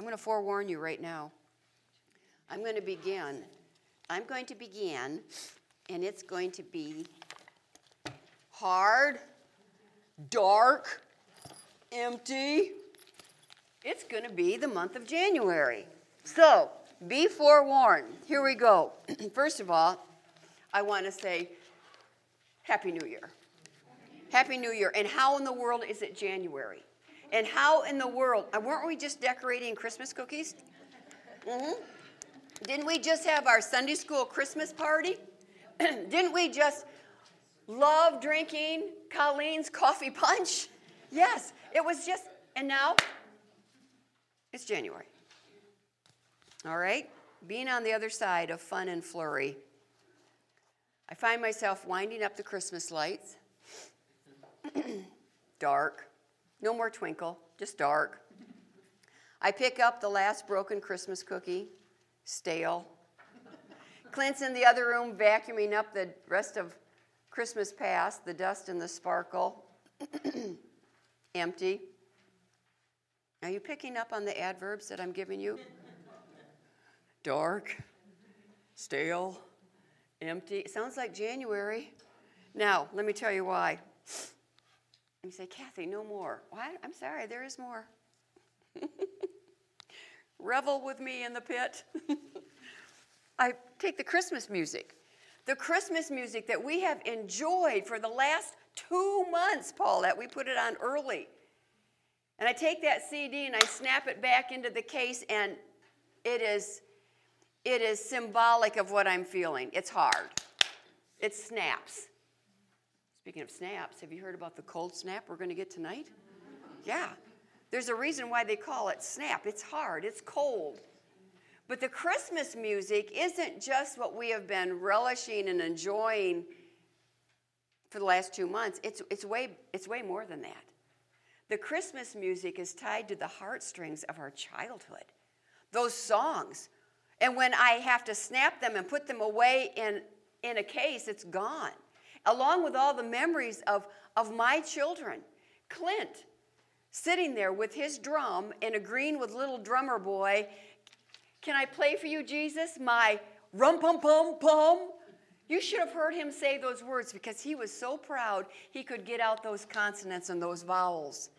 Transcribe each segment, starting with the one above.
I'm going to forewarn you right now. I'm going to begin. I'm going to begin, and it's going to be hard, dark, empty. It's going to be the month of January. So, be forewarned. Here we go. First of all, I want to say Happy New Year. Happy New Year. And how in the world is it January? And how in the world, uh, weren't we just decorating Christmas cookies? Mm-hmm. Didn't we just have our Sunday school Christmas party? Didn't we just love drinking Colleen's coffee punch? Yes, it was just, and now it's January. All right? Being on the other side of fun and flurry, I find myself winding up the Christmas lights. dark. No more twinkle, just dark. I pick up the last broken Christmas cookie, stale. Clint's in the other room vacuuming up the rest of Christmas past, the dust and the sparkle. Empty. Are you picking up on the adverbs that I'm giving you? Dark, stale, empty. It sounds like January. Now, let me tell you why. You say, Kathy, no more. What? I'm sorry, there is more. Revel with me in the pit. I take the Christmas music. The Christmas music that we have enjoyed for the last two months, Paul, that we put it on early. And I take that CD and I snap it back into the case, and it is, it is symbolic of what I'm feeling. It's hard. It snaps. Speaking of snaps, have you heard about the cold snap we're going to get tonight? Yeah. There's a reason why they call it snap. It's hard, it's cold. But the Christmas music isn't just what we have been relishing and enjoying for the last two months. It's, it's, way, it's way more than that. The Christmas music is tied to the heartstrings of our childhood, those songs. And when I have to snap them and put them away in, in a case, it's gone along with all the memories of, of my children. Clint, sitting there with his drum and agreeing with little drummer boy, Can I play for you, Jesus? My rum pum pum pum. You should have heard him say those words because he was so proud he could get out those consonants and those vowels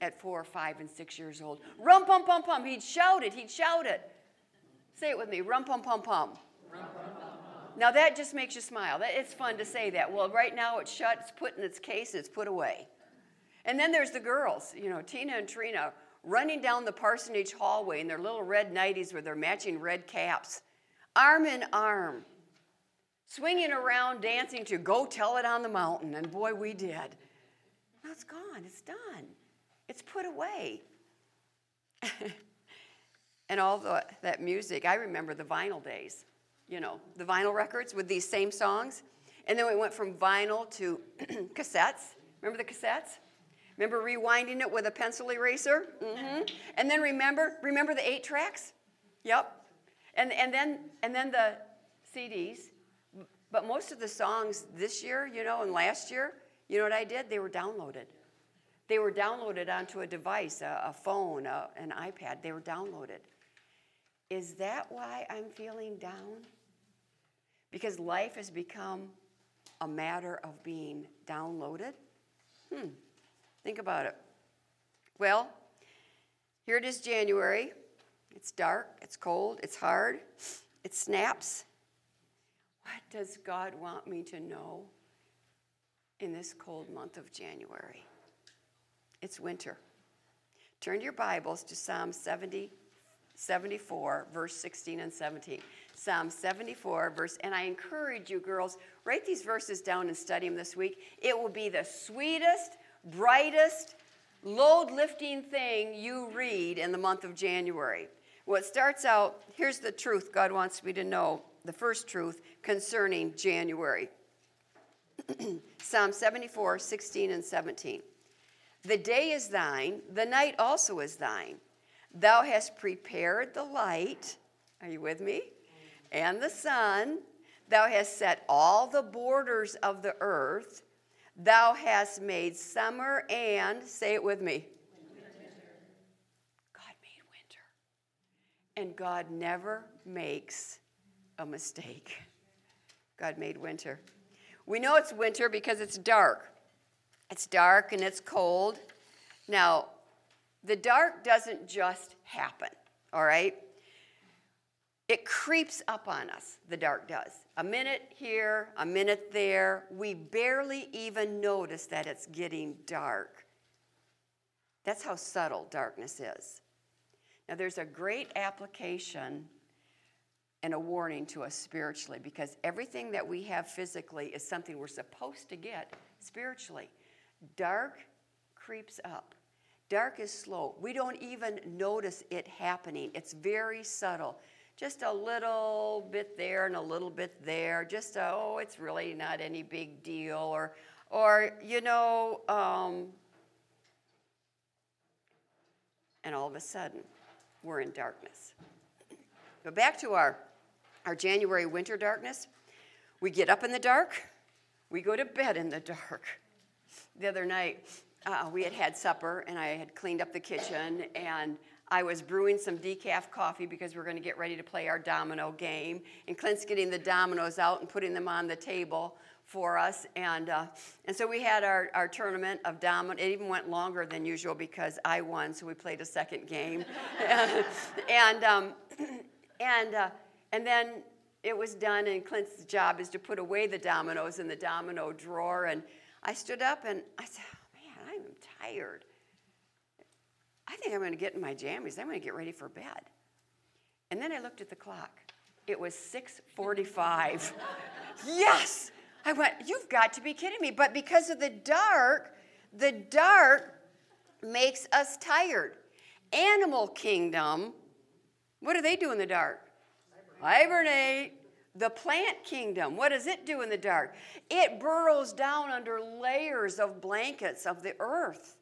at four, or five, and six years old. Rum pum pum pum. He'd shout it, he'd shout it. Say it with me rum pum pum pum. Rum, pum. Now that just makes you smile. It's fun to say that. Well, right now it's shut, it's put in its case, it's put away. And then there's the girls, you know, Tina and Trina running down the parsonage hallway in their little red nighties with their matching red caps, arm in arm, swinging around, dancing to Go Tell It on the Mountain. And boy, we did. Now it's gone, it's done, it's put away. and all the, that music, I remember the vinyl days you know, the vinyl records with these same songs. And then we went from vinyl to cassettes. Remember the cassettes? Remember rewinding it with a pencil eraser? Mm-hmm. And then remember, remember the eight tracks? Yep. And, and, then, and then the CDs. But most of the songs this year, you know, and last year, you know what I did? They were downloaded. They were downloaded onto a device, a, a phone, a, an iPad. They were downloaded. Is that why I'm feeling down? Because life has become a matter of being downloaded? Hmm, think about it. Well, here it is January. It's dark, it's cold, it's hard, it snaps. What does God want me to know in this cold month of January? It's winter. Turn your Bibles to Psalm 70, 74, verse 16 and 17. Psalm 74, verse, and I encourage you, girls, write these verses down and study them this week. It will be the sweetest, brightest, load lifting thing you read in the month of January. It starts out here's the truth God wants me to know, the first truth concerning January. Psalm 74, 16 and 17. The day is thine, the night also is thine. Thou hast prepared the light. Are you with me? And the sun. Thou hast set all the borders of the earth. Thou hast made summer and, say it with me. God made winter. And God never makes a mistake. God made winter. We know it's winter because it's dark. It's dark and it's cold. Now, the dark doesn't just happen, all right? It creeps up on us, the dark does. A minute here, a minute there. We barely even notice that it's getting dark. That's how subtle darkness is. Now, there's a great application and a warning to us spiritually because everything that we have physically is something we're supposed to get spiritually. Dark creeps up. Dark is slow. We don't even notice it happening. It's very subtle. Just a little bit there and a little bit there. Just a, oh, it's really not any big deal. Or, or you know, um, and all of a sudden, we're in darkness. But back to our, our January winter darkness. We get up in the dark, we go to bed in the dark. The other night, uh, we had had supper, and I had cleaned up the kitchen, and I was brewing some decaf coffee because we're going to get ready to play our domino game. And Clint's getting the dominoes out and putting them on the table for us. And, uh, and so we had our, our tournament of domino. It even went longer than usual because I won, so we played a second game. and, um, and, uh, and then it was done, and Clint's job is to put away the dominoes in the domino drawer. And I stood up and I said, oh, man, I'm tired. I think I'm going to get in my jammies. I'm going to get ready for bed. And then I looked at the clock. It was 6:45. yes! I went, "You've got to be kidding me." But because of the dark, the dark makes us tired. Animal kingdom, what do they do in the dark? Hibernate. The plant kingdom, what does it do in the dark? It burrows down under layers of blankets of the earth.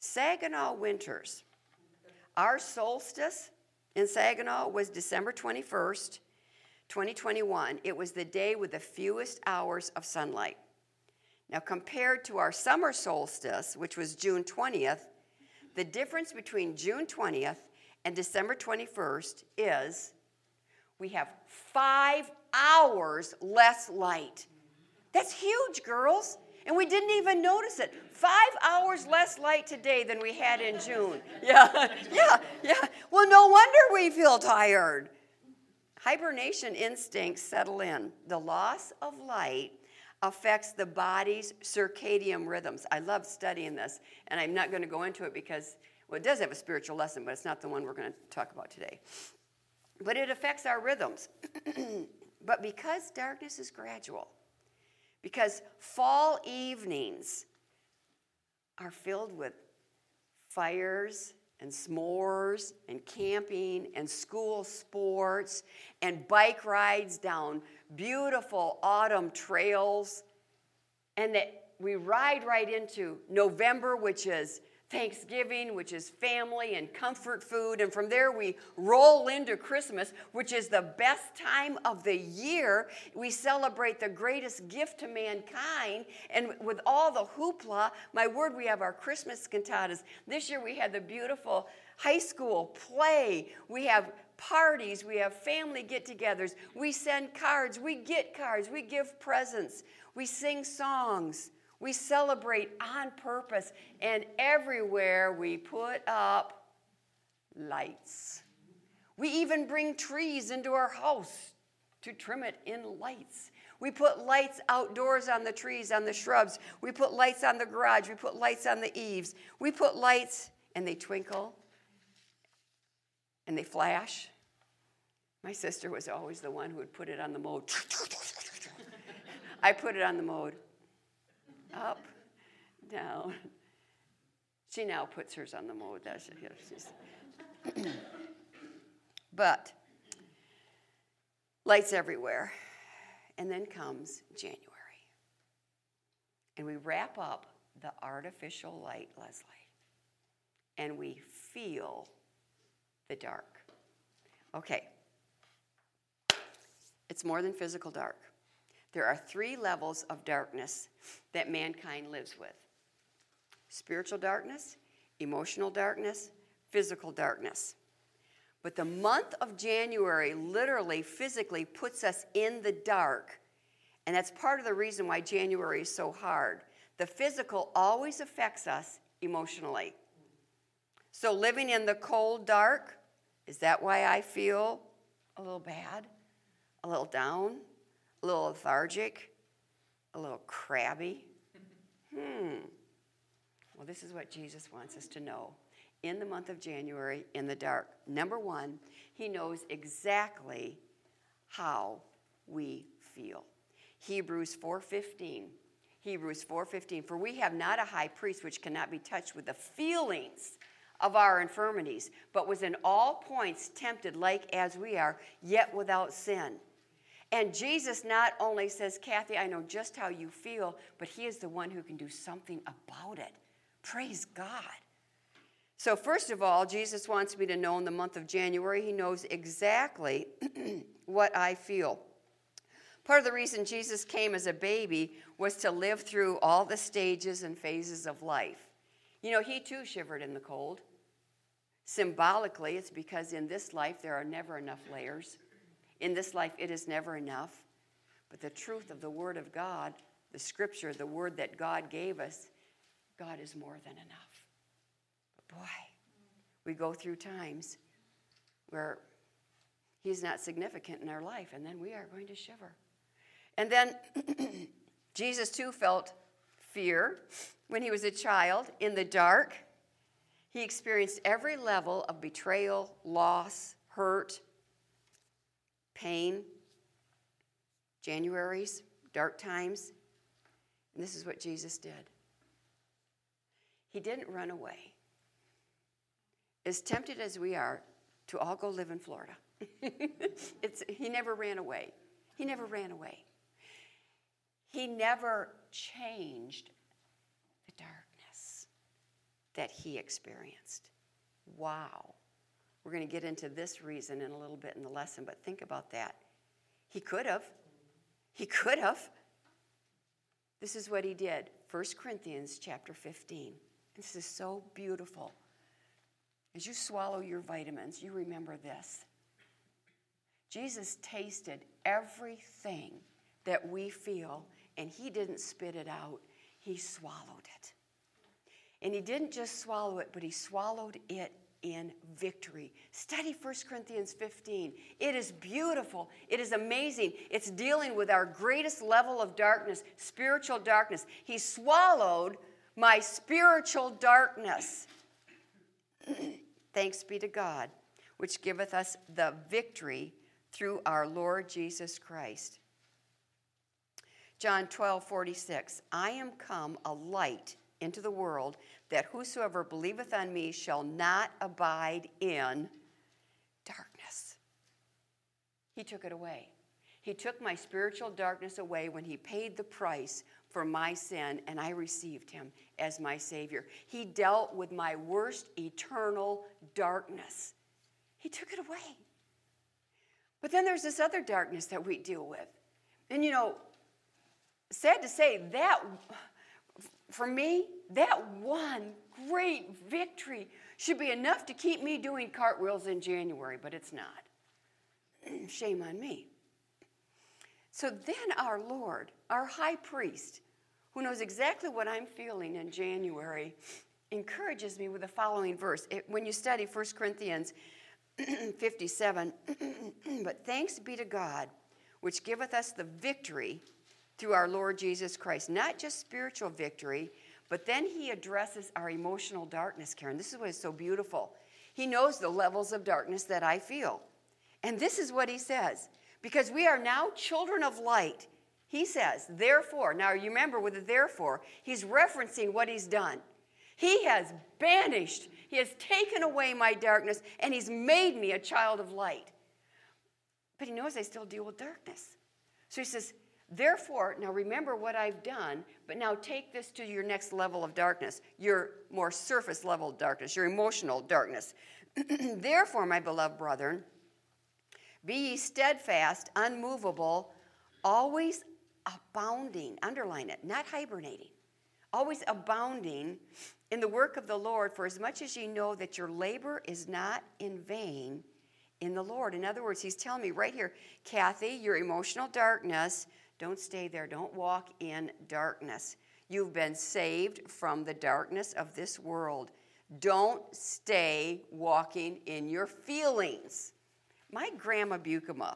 Saginaw winters. Our solstice in Saginaw was December 21st, 2021. It was the day with the fewest hours of sunlight. Now, compared to our summer solstice, which was June 20th, the difference between June 20th and December 21st is we have five hours less light. That's huge, girls and we didn't even notice it. Five hours less light today than we had in June. Yeah, yeah, yeah. Well, no wonder we feel tired. Hibernation instincts settle in. The loss of light affects the body's circadian rhythms. I love studying this, and I'm not going to go into it because, well, it does have a spiritual lesson, but it's not the one we're going to talk about today. But it affects our rhythms. but because darkness is gradual, because fall evenings are filled with fires and s'mores and camping and school sports and bike rides down beautiful autumn trails. And that we ride right into November, which is Thanksgiving, which is family and comfort food. And from there, we roll into Christmas, which is the best time of the year. We celebrate the greatest gift to mankind. And with all the hoopla, my word, we have our Christmas cantatas. This year, we had the beautiful high school play. We have parties, we have family get togethers, we send cards, we get cards, we give presents, we sing songs. We celebrate on purpose, and everywhere we put up lights. We even bring trees into our house to trim it in lights. We put lights outdoors on the trees, on the shrubs. We put lights on the garage. We put lights on the eaves. We put lights, and they twinkle and they flash. My sister was always the one who would put it on the mode. I put it on the mode up, down. She now puts hers on the mode. That's it. but lights everywhere. And then comes January. And we wrap up the artificial light, Leslie. And we feel the dark. Okay. It's more than physical dark. There are three levels of darkness that mankind lives with spiritual darkness, emotional darkness, physical darkness. But the month of January literally, physically puts us in the dark. And that's part of the reason why January is so hard. The physical always affects us emotionally. So, living in the cold dark, is that why I feel a little bad, a little down, a little lethargic, a little crabby? Hmm. Well, this is what Jesus wants us to know. In the month of January, in the dark, number one, he knows exactly how we feel. Hebrews 4:15. Hebrews 4:15 For we have not a high priest which cannot be touched with the feelings of our infirmities, but was in all points tempted like as we are, yet without sin. And Jesus not only says, Kathy, I know just how you feel, but He is the one who can do something about it. Praise God. So, first of all, Jesus wants me to know in the month of January, He knows exactly what I feel. Part of the reason Jesus came as a baby was to live through all the stages and phases of life. You know, He too shivered in the cold. Symbolically, it's because in this life there are never enough layers. In this life, it is never enough. But the truth of the Word of God, the Scripture, the Word that God gave us, God is more than enough. But boy, we go through times where He's not significant in our life, and then we are going to shiver. And then Jesus too felt fear when he was a child in the dark. He experienced every level of betrayal, loss, hurt, pain, Januaries, dark times. And this is what Jesus did. He didn't run away. As tempted as we are to all go live in Florida, he never ran away. He never ran away. He never changed the darkness that he experienced. Wow. We're going to get into this reason in a little bit in the lesson, but think about that. He could have. He could have. This is what he did. 1 Corinthians chapter 15. This is so beautiful. As you swallow your vitamins, you remember this. Jesus tasted everything that we feel, and he didn't spit it out, he swallowed it. And he didn't just swallow it, but he swallowed it in victory. Study 1 Corinthians 15. It is beautiful. It is amazing. It's dealing with our greatest level of darkness, spiritual darkness. He swallowed my spiritual darkness. Thanks be to God, which giveth us the victory through our Lord Jesus Christ. John 12, 46. I am come a light into the world, that whosoever believeth on me shall not abide in darkness. He took it away. He took my spiritual darkness away when he paid the price for my sin, and I received him as my Savior. He dealt with my worst eternal darkness. He took it away. But then there's this other darkness that we deal with. And you know, sad to say, that for me, that one great victory should be enough to keep me doing cartwheels in January, but it's not. Shame on me. So then, our Lord, our high priest, who knows exactly what I'm feeling in January, encourages me with the following verse. It, when you study 1 Corinthians 57, but thanks be to God, which giveth us the victory through our Lord Jesus Christ. Not just spiritual victory, but then he addresses our emotional darkness, Karen. This is what is so beautiful. He knows the levels of darkness that I feel. And this is what he says because we are now children of light. He says, therefore, now you remember with the therefore, he's referencing what he's done. He has banished, he has taken away my darkness, and he's made me a child of light. But he knows I still deal with darkness. So he says, Therefore, now remember what I've done, but now take this to your next level of darkness, your more surface level darkness, your emotional darkness. Therefore, my beloved brethren, be ye steadfast, unmovable, always abounding, underline it, not hibernating, always abounding in the work of the Lord, for as much as ye know that your labor is not in vain in the Lord. In other words, he's telling me right here, Kathy, your emotional darkness, don't stay there. Don't walk in darkness. You've been saved from the darkness of this world. Don't stay walking in your feelings. My grandma Bukema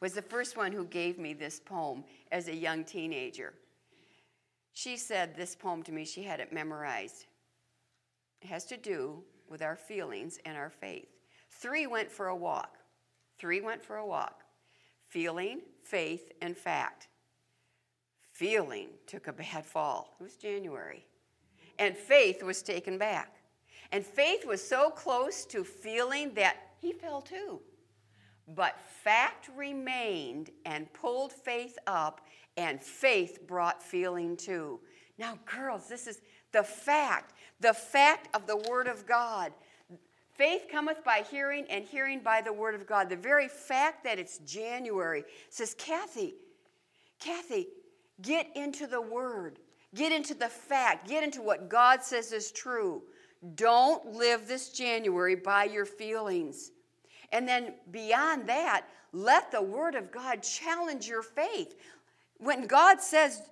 was the first one who gave me this poem as a young teenager. She said this poem to me, she had it memorized. It has to do with our feelings and our faith. Three went for a walk. Three went for a walk feeling, faith, and fact. Feeling took a bad fall. It was January. And faith was taken back. And faith was so close to feeling that he fell too. But fact remained and pulled faith up, and faith brought feeling too. Now, girls, this is the fact, the fact of the Word of God. Faith cometh by hearing, and hearing by the Word of God. The very fact that it's January says, Kathy, Kathy, get into the Word. Get into the fact. Get into what God says is true. Don't live this January by your feelings. And then beyond that, let the Word of God challenge your faith. When God says,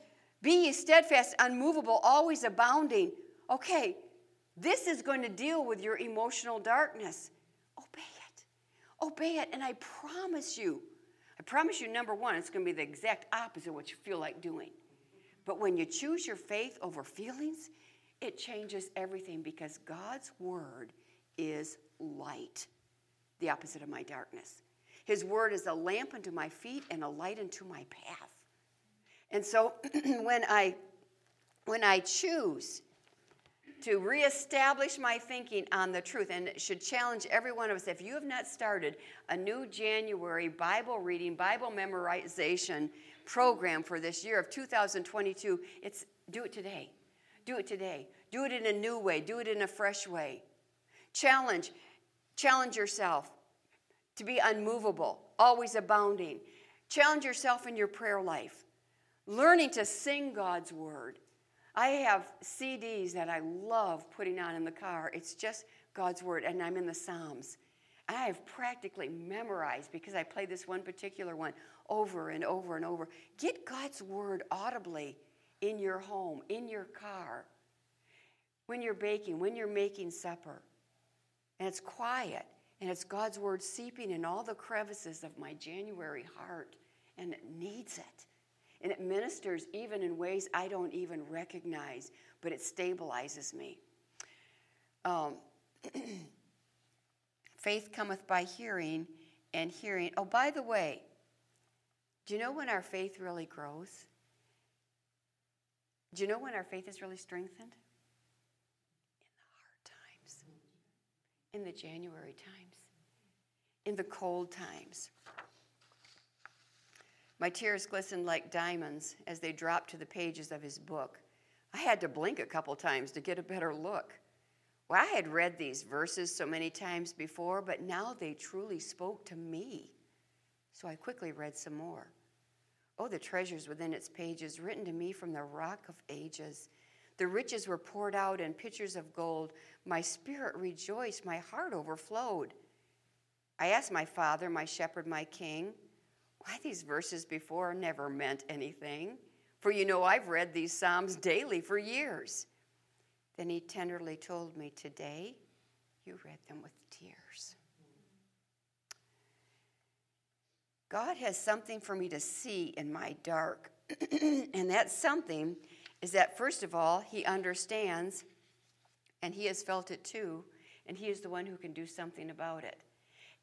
Be ye steadfast, unmovable, always abounding, okay, this is going to deal with your emotional darkness. Obey it. Obey it. And I promise you, I promise you, number one, it's going to be the exact opposite of what you feel like doing. But when you choose your faith over feelings, it changes everything because God's word is light, the opposite of my darkness. His word is a lamp unto my feet and a light unto my path. And so when I when I choose to reestablish my thinking on the truth and it should challenge every one of us if you have not started a new January Bible reading, Bible memorization program for this year of 2022, it's do it today. Do it today. Do it in a new way. Do it in a fresh way. Challenge challenge yourself to be unmovable, always abounding. Challenge yourself in your prayer life. Learning to sing God's word I have CDs that I love putting on in the car. It's just God's Word, and I'm in the Psalms. I have practically memorized because I play this one particular one over and over and over. Get God's Word audibly in your home, in your car, when you're baking, when you're making supper. And it's quiet, and it's God's Word seeping in all the crevices of my January heart, and it needs it. And it ministers even in ways I don't even recognize, but it stabilizes me. Um, faith cometh by hearing, and hearing. Oh, by the way, do you know when our faith really grows? Do you know when our faith is really strengthened? In the hard times, in the January times, in the cold times. My tears glistened like diamonds as they dropped to the pages of his book. I had to blink a couple times to get a better look. Well, I had read these verses so many times before, but now they truly spoke to me. So I quickly read some more. Oh, the treasures within its pages, written to me from the rock of ages. The riches were poured out in pitchers of gold. My spirit rejoiced, my heart overflowed. I asked my father, my shepherd, my king, why these verses before never meant anything. For you know, I've read these Psalms daily for years. Then he tenderly told me, Today you read them with tears. God has something for me to see in my dark. and that something is that, first of all, He understands, and He has felt it too, and He is the one who can do something about it.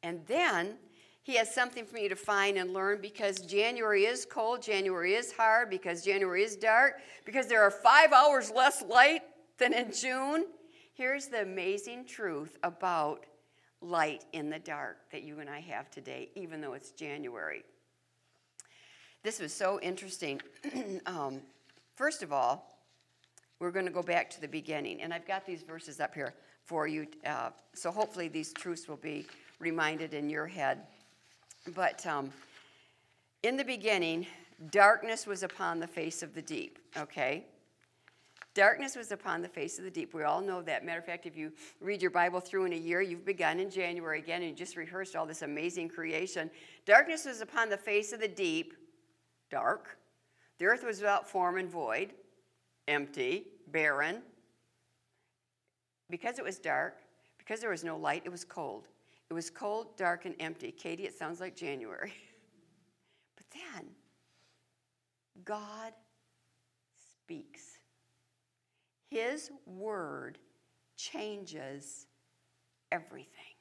And then he has something for me to find and learn because January is cold, January is hard, because January is dark, because there are five hours less light than in June. Here's the amazing truth about light in the dark that you and I have today, even though it's January. This was so interesting. um, first of all, we're going to go back to the beginning, and I've got these verses up here for you, uh, so hopefully these truths will be reminded in your head. But um, in the beginning, darkness was upon the face of the deep, okay? Darkness was upon the face of the deep. We all know that. Matter of fact, if you read your Bible through in a year, you've begun in January again and you just rehearsed all this amazing creation. Darkness was upon the face of the deep, dark. The earth was without form and void, empty, barren. Because it was dark, because there was no light, it was cold. It was cold, dark, and empty. Katie, it sounds like January. but then, God speaks. His word changes everything.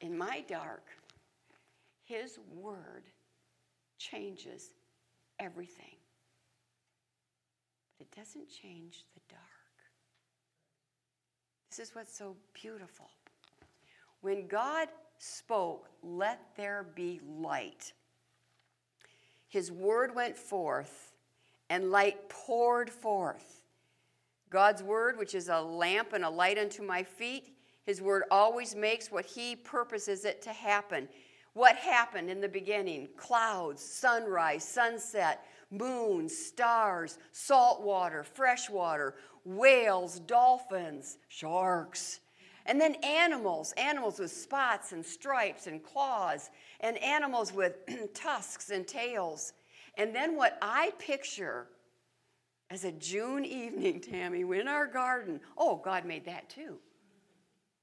In my dark, His word changes everything. But it doesn't change the dark. This is what's so beautiful. When God spoke, let there be light, His word went forth and light poured forth. God's word, which is a lamp and a light unto my feet, his word always makes what he purposes it to happen. What happened in the beginning? Clouds, sunrise, sunset, moon, stars, salt water, fresh water, whales, dolphins, sharks. And then animals, animals with spots and stripes and claws, and animals with tusks and tails. And then what I picture as a June evening, Tammy, in our garden, oh, God made that too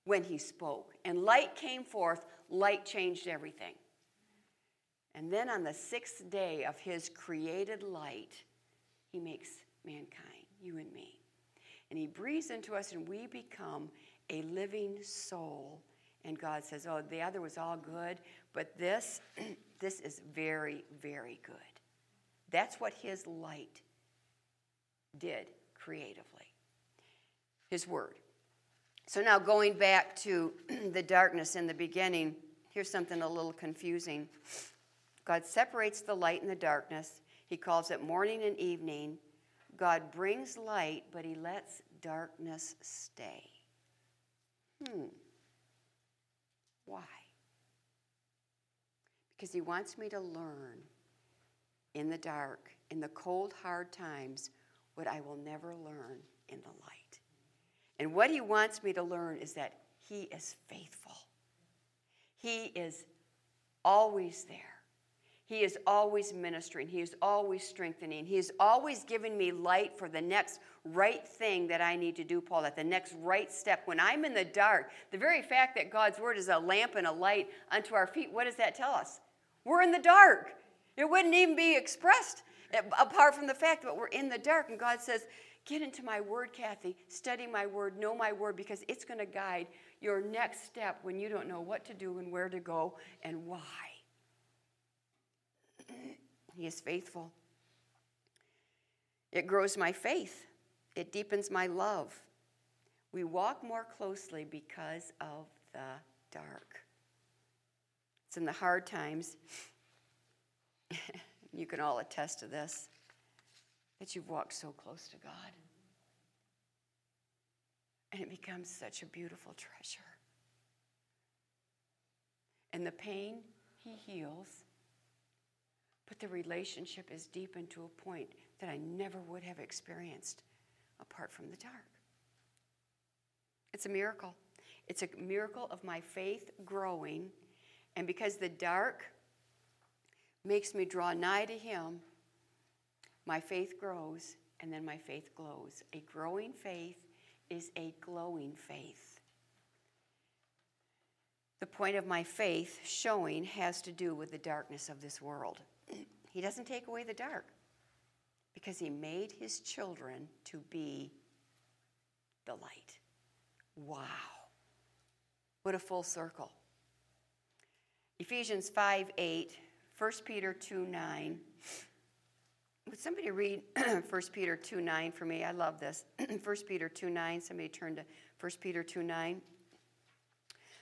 when He spoke. And light came forth, light changed everything. And then on the sixth day of His created light, He makes mankind, you and me. And He breathes into us, and we become a living soul. And God says, Oh, the other was all good, but this, this is very, very good. That's what his light did creatively. His word. So now going back to the darkness in the beginning, here's something a little confusing. God separates the light and the darkness. He calls it morning and evening. God brings light, but he lets darkness stay. Hmm. Why? Because he wants me to learn in the dark, in the cold, hard times, what I will never learn in the light. And what he wants me to learn is that he is faithful. He is always there. He is always ministering. He is always strengthening. He is always giving me light for the next right thing that I need to do, Paul, at the next right step. When I'm in the dark, the very fact that God's word is a lamp and a light unto our feet, what does that tell us? We're in the dark. It wouldn't even be expressed eh, apart from the fact that we're in the dark. And God says, Get into my word, Kathy. Study my word, know my word, because it's going to guide your next step when you don't know what to do and where to go and why. He is faithful. It grows my faith, it deepens my love. We walk more closely because of the dark. It's in the hard times you can all attest to this, that you've walked so close to God. And it becomes such a beautiful treasure. And the pain, He heals. But the relationship is deepened to a point that I never would have experienced apart from the dark. It's a miracle. It's a miracle of my faith growing. And because the dark makes me draw nigh to Him, my faith grows and then my faith glows. A growing faith is a glowing faith. The point of my faith showing has to do with the darkness of this world. He doesn't take away the dark because He made His children to be the light. Wow. What a full circle. Ephesians 5 8 1 Peter 2 9. Would somebody read 1 Peter 2 9 for me? I love this. 1 Peter 2 9. Somebody turn to 1 Peter 2 9.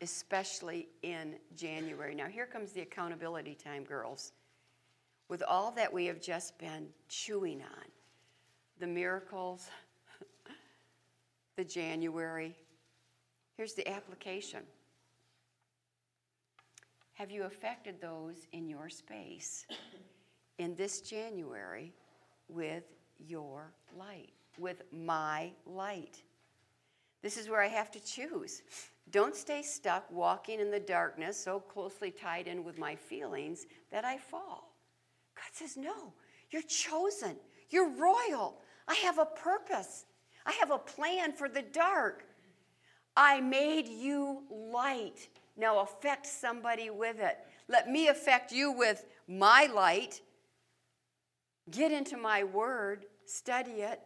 especially in January. Now, here comes the accountability time, girls. With all that we have just been chewing on the miracles, the January, here's the application. Have you affected those in your space in this January with your light, with my light? This is where I have to choose. Don't stay stuck walking in the darkness so closely tied in with my feelings that I fall. God says, No, you're chosen. You're royal. I have a purpose. I have a plan for the dark. I made you light. Now affect somebody with it. Let me affect you with my light. Get into my word, study it,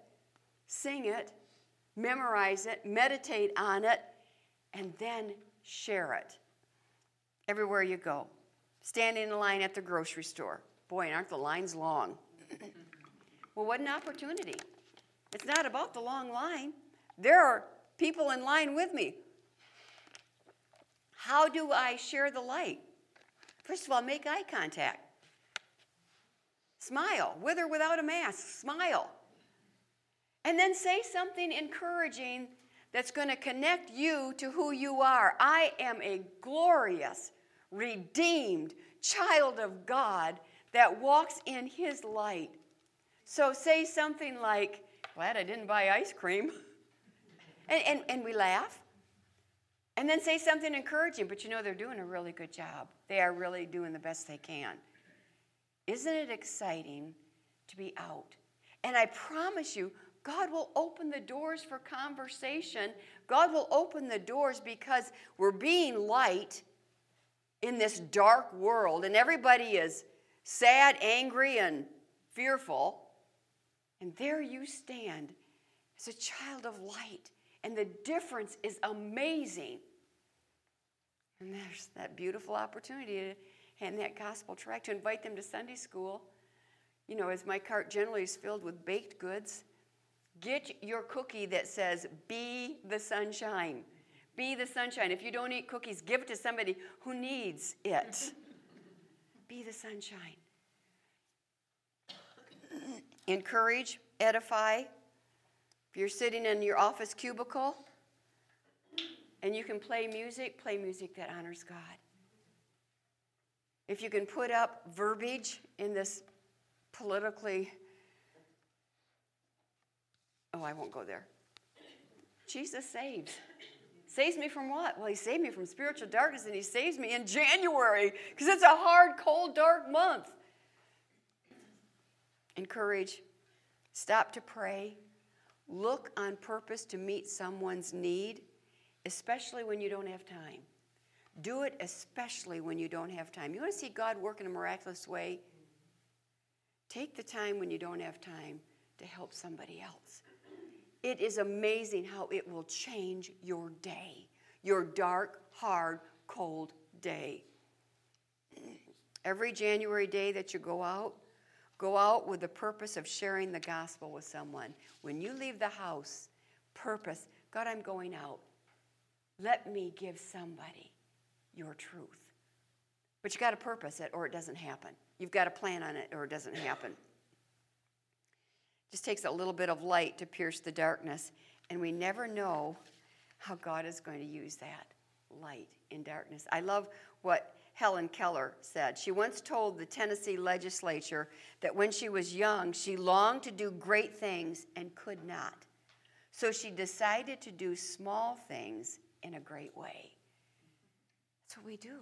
sing it, memorize it, meditate on it, and then share it everywhere you go. Stand in line at the grocery store. Boy, aren't the lines long? well, what an opportunity. It's not about the long line. There are people in line with me. How do I share the light? First of all, make eye contact. Smile, with or without a mask, smile. And then say something encouraging that's going to connect you to who you are. I am a glorious, redeemed child of God that walks in His light. So say something like, Glad I didn't buy ice cream. and, and, and we laugh. And then say something encouraging, but you know they're doing a really good job. They are really doing the best they can. Isn't it exciting to be out? And I promise you, God will open the doors for conversation. God will open the doors because we're being light in this dark world, and everybody is sad, angry, and fearful. And there you stand as a child of light, and the difference is amazing. And there's that beautiful opportunity to hand that gospel tract to invite them to Sunday school. You know, as my cart generally is filled with baked goods, get your cookie that says, Be the sunshine. Be the sunshine. If you don't eat cookies, give it to somebody who needs it. Be the sunshine. Encourage, edify. If you're sitting in your office cubicle and you can play music, play music that honors God. If you can put up verbiage in this politically, oh, I won't go there. Jesus saves. Saves me from what? Well, he saved me from spiritual darkness and he saves me in January because it's a hard, cold, dark month. Encourage, stop to pray, look on purpose to meet someone's need, especially when you don't have time. Do it especially when you don't have time. You want to see God work in a miraculous way? Take the time when you don't have time to help somebody else. It is amazing how it will change your day, your dark, hard, cold day. Every January day that you go out, go out with the purpose of sharing the gospel with someone. When you leave the house, purpose God, I'm going out. Let me give somebody your truth. But you got to purpose it or it doesn't happen. You've got to plan on it or it doesn't happen. Just takes a little bit of light to pierce the darkness, and we never know how God is going to use that light in darkness. I love what Helen Keller said. She once told the Tennessee legislature that when she was young, she longed to do great things and could not. So she decided to do small things in a great way. That's what we do.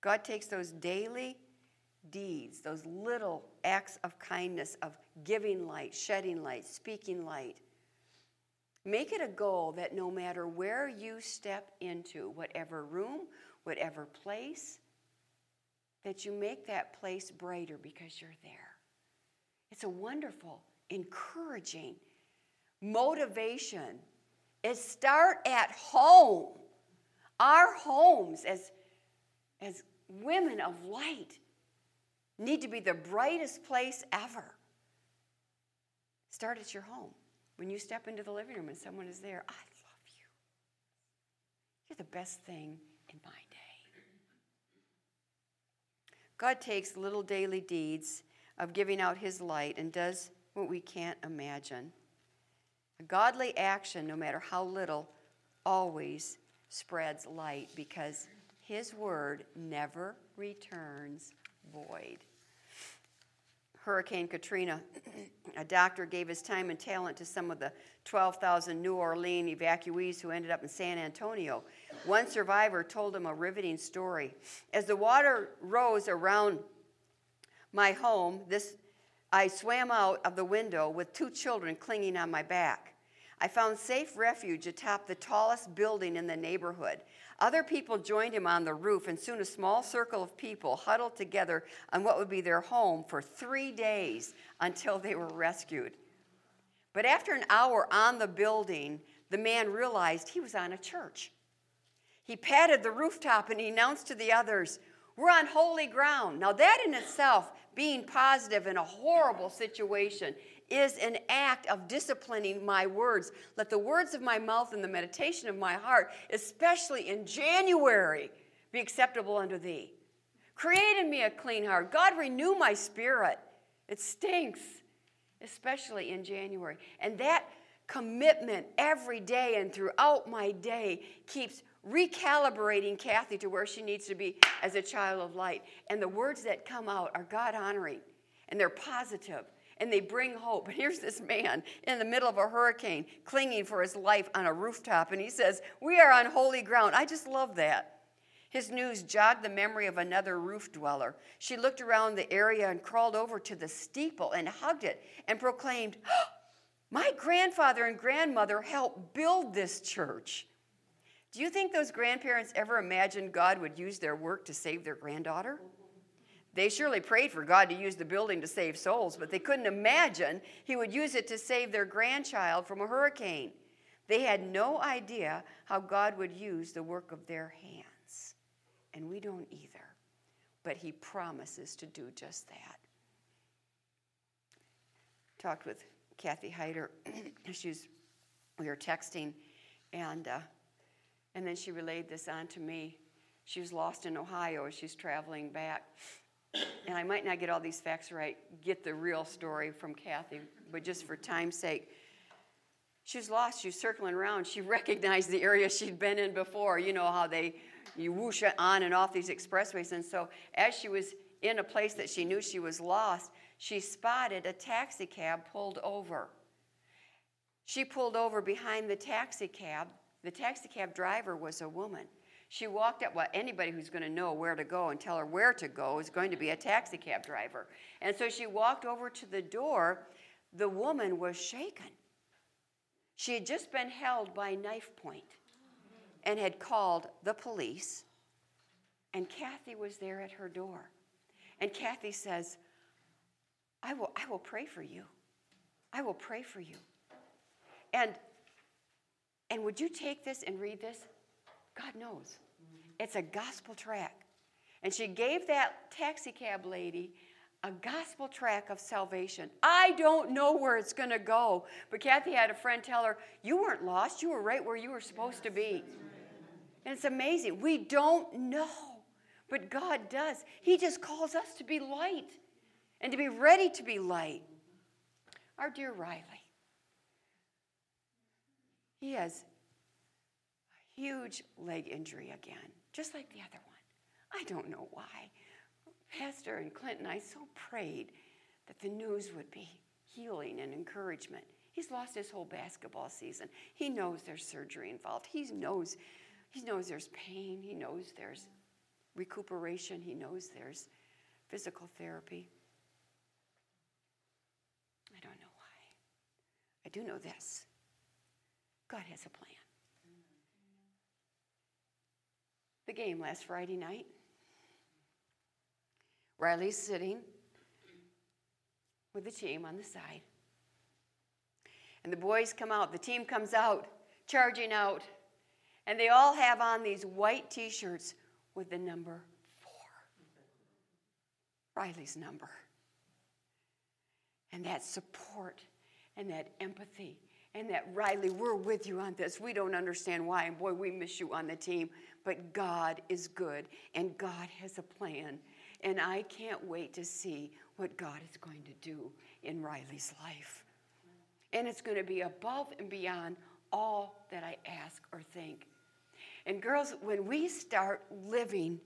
God takes those daily deeds, those little acts of kindness, of giving light, shedding light, speaking light. Make it a goal that no matter where you step into, whatever room, whatever place, that you make that place brighter because you're there. It's a wonderful, encouraging motivation. Is start at home. Our homes as, as women of light need to be the brightest place ever. Start at your home. When you step into the living room and someone is there, I love you. You're the best thing in my day. God takes little daily deeds of giving out his light and does what we can't imagine. A godly action, no matter how little, always spreads light because his word never returns void. Hurricane Katrina, a doctor gave his time and talent to some of the 12,000 New Orleans evacuees who ended up in San Antonio. One survivor told him a riveting story. As the water rose around my home, this, I swam out of the window with two children clinging on my back. I found safe refuge atop the tallest building in the neighborhood. Other people joined him on the roof, and soon a small circle of people huddled together on what would be their home for three days until they were rescued. But after an hour on the building, the man realized he was on a church. He patted the rooftop and he announced to the others, We're on holy ground. Now, that in itself, being positive in a horrible situation, is an act of disciplining my words. Let the words of my mouth and the meditation of my heart, especially in January, be acceptable unto thee. Create in me a clean heart. God, renew my spirit. It stinks, especially in January. And that commitment every day and throughout my day keeps recalibrating Kathy to where she needs to be as a child of light. And the words that come out are God honoring and they're positive and they bring hope. And here's this man in the middle of a hurricane clinging for his life on a rooftop, and he says, We are on holy ground. I just love that. His news jogged the memory of another roof dweller. She looked around the area and crawled over to the steeple and hugged it and proclaimed, oh, My grandfather and grandmother helped build this church. Do you think those grandparents ever imagined God would use their work to save their granddaughter? They surely prayed for God to use the building to save souls, but they couldn't imagine He would use it to save their grandchild from a hurricane. They had no idea how God would use the work of their hands. And we don't either. But He promises to do just that. Talked with Kathy Heider. She's, we were texting, and, uh, and then she relayed this on to me. She was lost in Ohio as she's traveling back and I might not get all these facts right, get the real story from Kathy, but just for time's sake. She was lost. She was circling around. She recognized the area she'd been in before. You know how they you whoosh on and off these expressways. And so, as she was in a place that she knew she was lost, she spotted a taxi cab pulled over. She pulled over behind the taxi cab. The taxi cab driver was a woman. She walked up, well, anybody who's going to know where to go and tell her where to go is going to be a taxi cab driver. And so she walked over to the door. The woman was shaken. She had just been held by knife point and had called the police. And Kathy was there at her door. And Kathy says, I will, I will pray for you. I will pray for you. And, and would you take this and read this? God knows. It's a gospel track. And she gave that taxi cab lady a gospel track of salvation. I don't know where it's going to go. But Kathy had a friend tell her, You weren't lost. You were right where you were supposed to be. And it's amazing. We don't know, but God does. He just calls us to be light and to be ready to be light. Our dear Riley, he has huge leg injury again, just like the other one. I don't know why. Pastor and Clint and I so prayed that the news would be healing and encouragement. He's lost his whole basketball season. He knows there's surgery involved. He knows, he knows there's pain. He knows there's recuperation. He knows there's physical therapy. I don't know why. I do know this God has a plan. The game last Friday night. Riley's sitting with the team on the side. And the boys come out, the team comes out, charging out, and they all have on these white t shirts with the number four Riley's number. And that support and that empathy And that, Riley, we're with you on this. We don't understand why, and boy, we miss you on the team. But God is good, and God has a plan. And I can't wait to see what God is going to do in Riley's life. And it's going to be above and beyond all that I ask or think. And girls, when we start living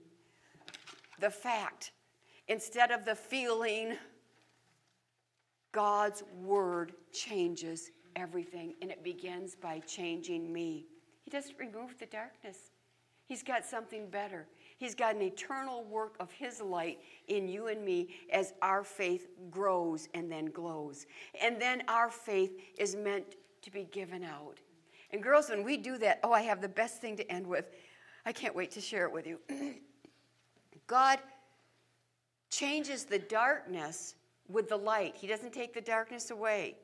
the fact instead of the feeling, God's word changes everything, and it begins by changing me. He doesn't remove the darkness, He's got something better. He's got an eternal work of His light in you and me as our faith grows and then glows. And then our faith is meant to be given out. And girls, when we do that, oh, I have the best thing to end with. I can't wait to share it with you. God changes the darkness with the light, He doesn't take the darkness away.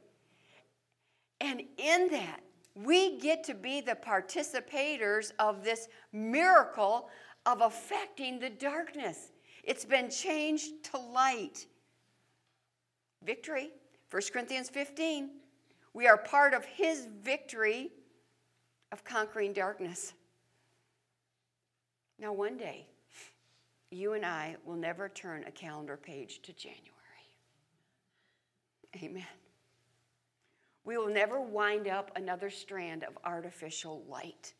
And in that, we get to be the participators of this miracle of affecting the darkness. It's been changed to light. Victory, 1 Corinthians 15. We are part of his victory of conquering darkness. Now, one day, you and I will never turn a calendar page to January. Amen. We will never wind up another strand of artificial light.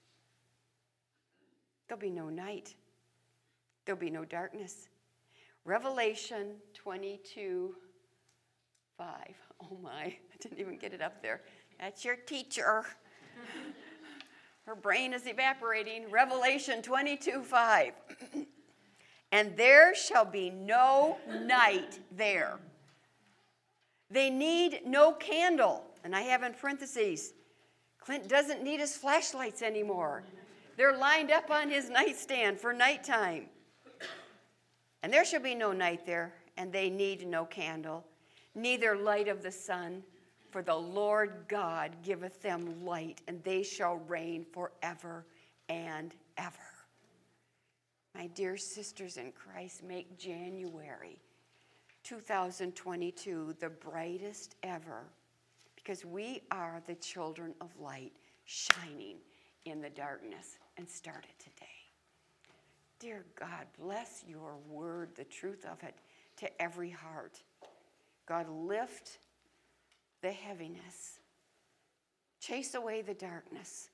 There'll be no night, there'll be no darkness. Revelation 22 5. Oh my, I didn't even get it up there. That's your teacher. Her brain is evaporating. Revelation 22 5. and there shall be no night there. They need no candle. And I have in parentheses, Clint doesn't need his flashlights anymore. They're lined up on his nightstand for nighttime. And there shall be no night there, and they need no candle, neither light of the sun, for the Lord God giveth them light, and they shall reign forever and ever. My dear sisters in Christ, make January 2022 the brightest ever because we are the children of light shining in the darkness and start it today. Dear God, bless your word, the truth of it, to every heart. God, lift the heaviness, chase away the darkness.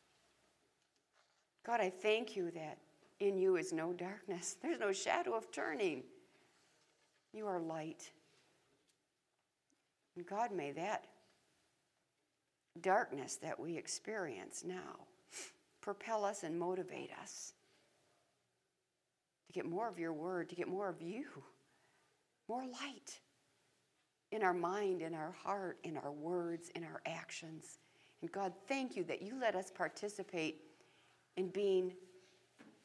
God, I thank you that in you is no darkness, there's no shadow of turning. You are light. And God, may that darkness that we experience now propel us and motivate us to get more of your word, to get more of you, more light in our mind, in our heart, in our words, in our actions. And God, thank you that you let us participate in being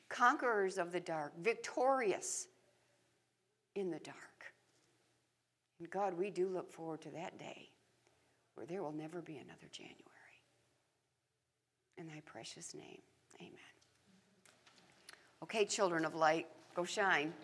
conquerors of the dark, victorious in the dark. And God, we do look forward to that day there will never be another January. In thy precious name, amen. Okay, children of light, go shine.